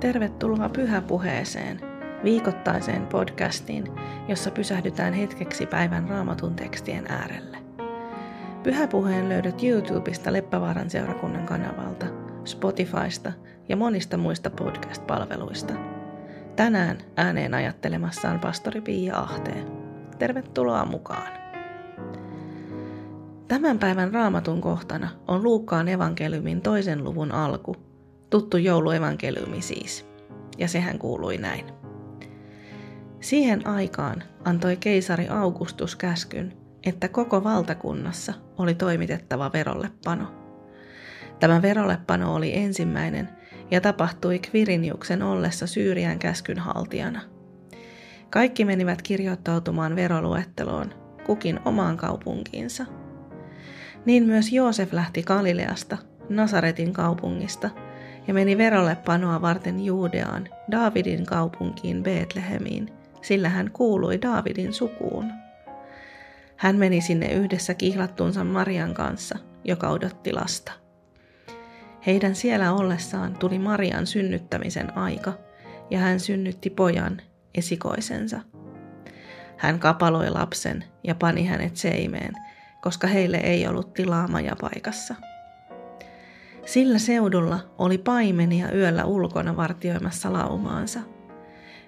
Tervetuloa Pyhäpuheeseen, viikoittaiseen podcastiin, jossa pysähdytään hetkeksi päivän raamatun tekstien äärelle. Pyhäpuheen löydät YouTubesta Leppävaaran seurakunnan kanavalta, Spotifysta ja monista muista podcast-palveluista. Tänään ääneen ajattelemassa on pastori Pia Ahtee. Tervetuloa mukaan. Tämän päivän raamatun kohtana on Luukkaan evankeliumin toisen luvun alku, tuttu jouluevankeliumi siis, ja sehän kuului näin. Siihen aikaan antoi keisari Augustus käskyn, että koko valtakunnassa oli toimitettava verollepano. Tämä verollepano oli ensimmäinen ja tapahtui Kviriniuksen ollessa Syyrian käskyn haltijana. Kaikki menivät kirjoittautumaan veroluetteloon, kukin omaan kaupunkiinsa – niin myös Joosef lähti Galileasta, Nasaretin kaupungista, ja meni verolle panoa varten Juudeaan, Daavidin kaupunkiin Betlehemiin, sillä hän kuului Daavidin sukuun. Hän meni sinne yhdessä kihlattuunsa Marian kanssa, joka odotti lasta. Heidän siellä ollessaan tuli Marian synnyttämisen aika, ja hän synnytti pojan, esikoisensa. Hän kapaloi lapsen ja pani hänet seimeen – koska heille ei ollut tilaa majapaikassa. Sillä seudulla oli paimenia yöllä ulkona vartioimassa laumaansa.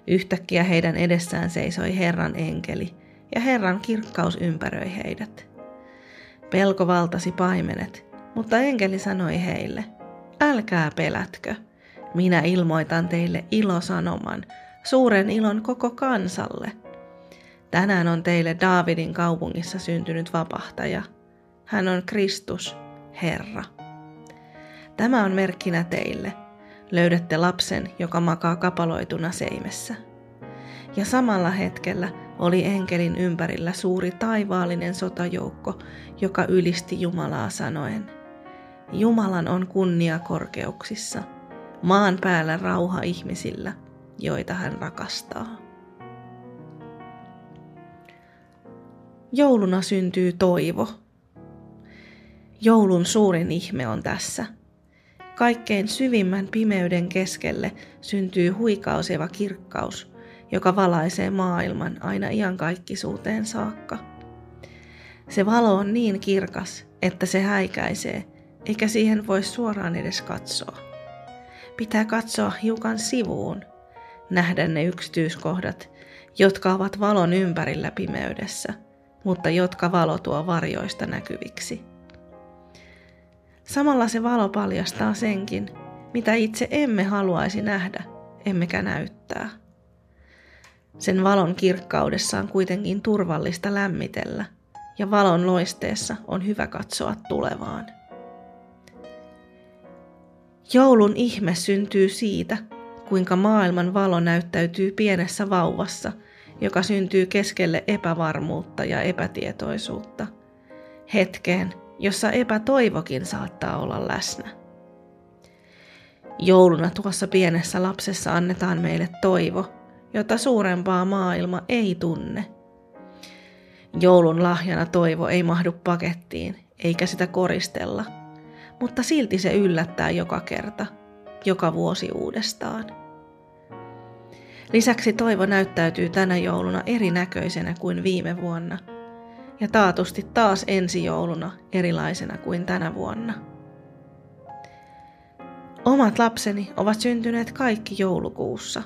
Yhtäkkiä heidän edessään seisoi Herran enkeli, ja Herran kirkkaus ympäröi heidät. Pelko valtasi paimenet, mutta enkeli sanoi heille, älkää pelätkö, minä ilmoitan teille ilosanoman, suuren ilon koko kansalle – Tänään on teille Daavidin kaupungissa syntynyt vapahtaja. Hän on Kristus, Herra. Tämä on merkkinä teille. Löydätte lapsen, joka makaa kapaloituna seimessä. Ja samalla hetkellä oli enkelin ympärillä suuri taivaallinen sotajoukko, joka ylisti Jumalaa sanoen. Jumalan on kunnia korkeuksissa, maan päällä rauha ihmisillä, joita hän rakastaa. Jouluna syntyy toivo. Joulun suurin ihme on tässä. Kaikkein syvimmän pimeyden keskelle syntyy huikauseva kirkkaus, joka valaisee maailman aina iankaikkisuuteen saakka. Se valo on niin kirkas, että se häikäisee, eikä siihen voi suoraan edes katsoa. Pitää katsoa hiukan sivuun, nähdä ne yksityiskohdat, jotka ovat valon ympärillä pimeydessä – mutta jotka valo tuo varjoista näkyviksi. Samalla se valo paljastaa senkin, mitä itse emme haluaisi nähdä, emmekä näyttää. Sen valon kirkkaudessa on kuitenkin turvallista lämmitellä, ja valon loisteessa on hyvä katsoa tulevaan. Joulun ihme syntyy siitä, kuinka maailman valo näyttäytyy pienessä vauvassa – joka syntyy keskelle epävarmuutta ja epätietoisuutta. Hetkeen, jossa epätoivokin saattaa olla läsnä. Jouluna tuossa pienessä lapsessa annetaan meille toivo, jota suurempaa maailma ei tunne. Joulun lahjana toivo ei mahdu pakettiin, eikä sitä koristella, mutta silti se yllättää joka kerta, joka vuosi uudestaan. Lisäksi toivo näyttäytyy tänä jouluna erinäköisenä kuin viime vuonna. Ja taatusti taas ensi jouluna erilaisena kuin tänä vuonna. Omat lapseni ovat syntyneet kaikki joulukuussa.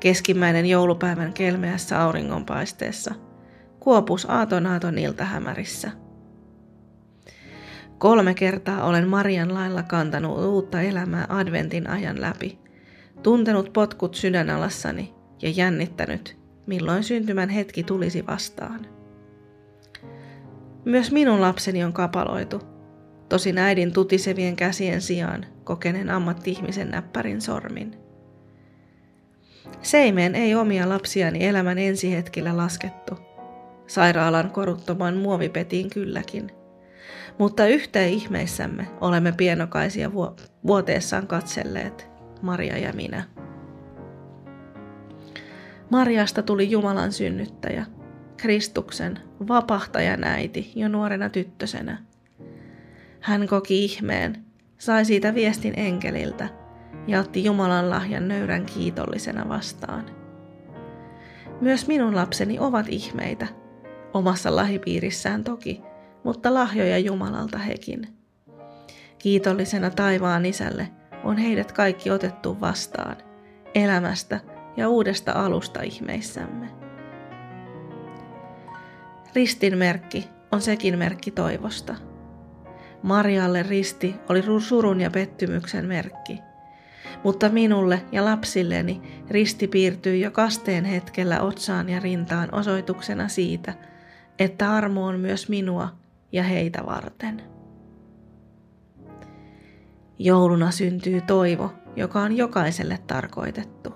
Keskimmäinen joulupäivän kelmeässä auringonpaisteessa. Kuopus aaton aaton iltahämärissä. Kolme kertaa olen Marian lailla kantanut uutta elämää adventin ajan läpi – tuntenut potkut sydänalassani ja jännittänyt, milloin syntymän hetki tulisi vastaan. Myös minun lapseni on kapaloitu, tosin äidin tutisevien käsien sijaan kokeneen ammatti-ihmisen näppärin sormin. Seimeen ei omia lapsiani elämän ensihetkillä laskettu. Sairaalan koruttomaan muovipetiin kylläkin. Mutta yhteen ihmeissämme olemme pienokaisia vuoteessaan katselleet – Maria ja minä. Mariasta tuli Jumalan synnyttäjä, Kristuksen vapahtajan äiti jo nuorena tyttösenä. Hän koki ihmeen, sai siitä viestin enkeliltä, ja otti Jumalan lahjan nöyrän kiitollisena vastaan. Myös minun lapseni ovat ihmeitä, omassa lahipiirissään toki, mutta lahjoja Jumalalta hekin. Kiitollisena taivaan isälle on heidät kaikki otettu vastaan, elämästä ja uudesta alusta ihmeissämme. Ristin merkki on sekin merkki toivosta. Marialle risti oli surun ja pettymyksen merkki, mutta minulle ja lapsilleni risti piirtyi jo kasteen hetkellä otsaan ja rintaan osoituksena siitä, että armo on myös minua ja heitä varten. Jouluna syntyy toivo, joka on jokaiselle tarkoitettu.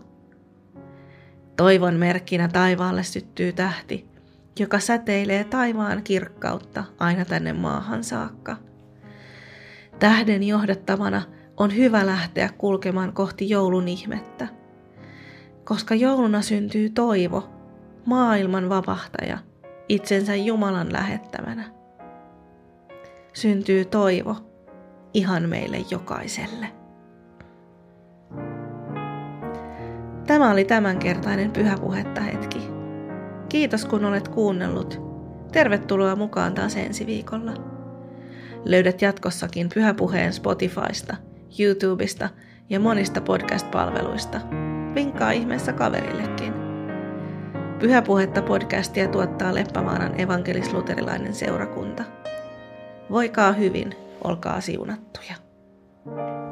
Toivon merkkinä taivaalle syttyy tähti, joka säteilee taivaan kirkkautta aina tänne maahan saakka. Tähden johdattamana on hyvä lähteä kulkemaan kohti joulun ihmettä, koska jouluna syntyy toivo, maailman vapahtaja, itsensä Jumalan lähettämänä. Syntyy toivo ihan meille jokaiselle. Tämä oli tämänkertainen pyhäpuhetta hetki. Kiitos kun olet kuunnellut. Tervetuloa mukaan taas ensi viikolla. Löydät jatkossakin pyhäpuheen Spotifysta, YouTubesta ja monista podcast-palveluista. Vinkkaa ihmeessä kaverillekin. Pyhäpuhetta podcastia tuottaa Leppävaaran evankelisluterilainen seurakunta. Voikaa hyvin, olkaa siunattuja. thank you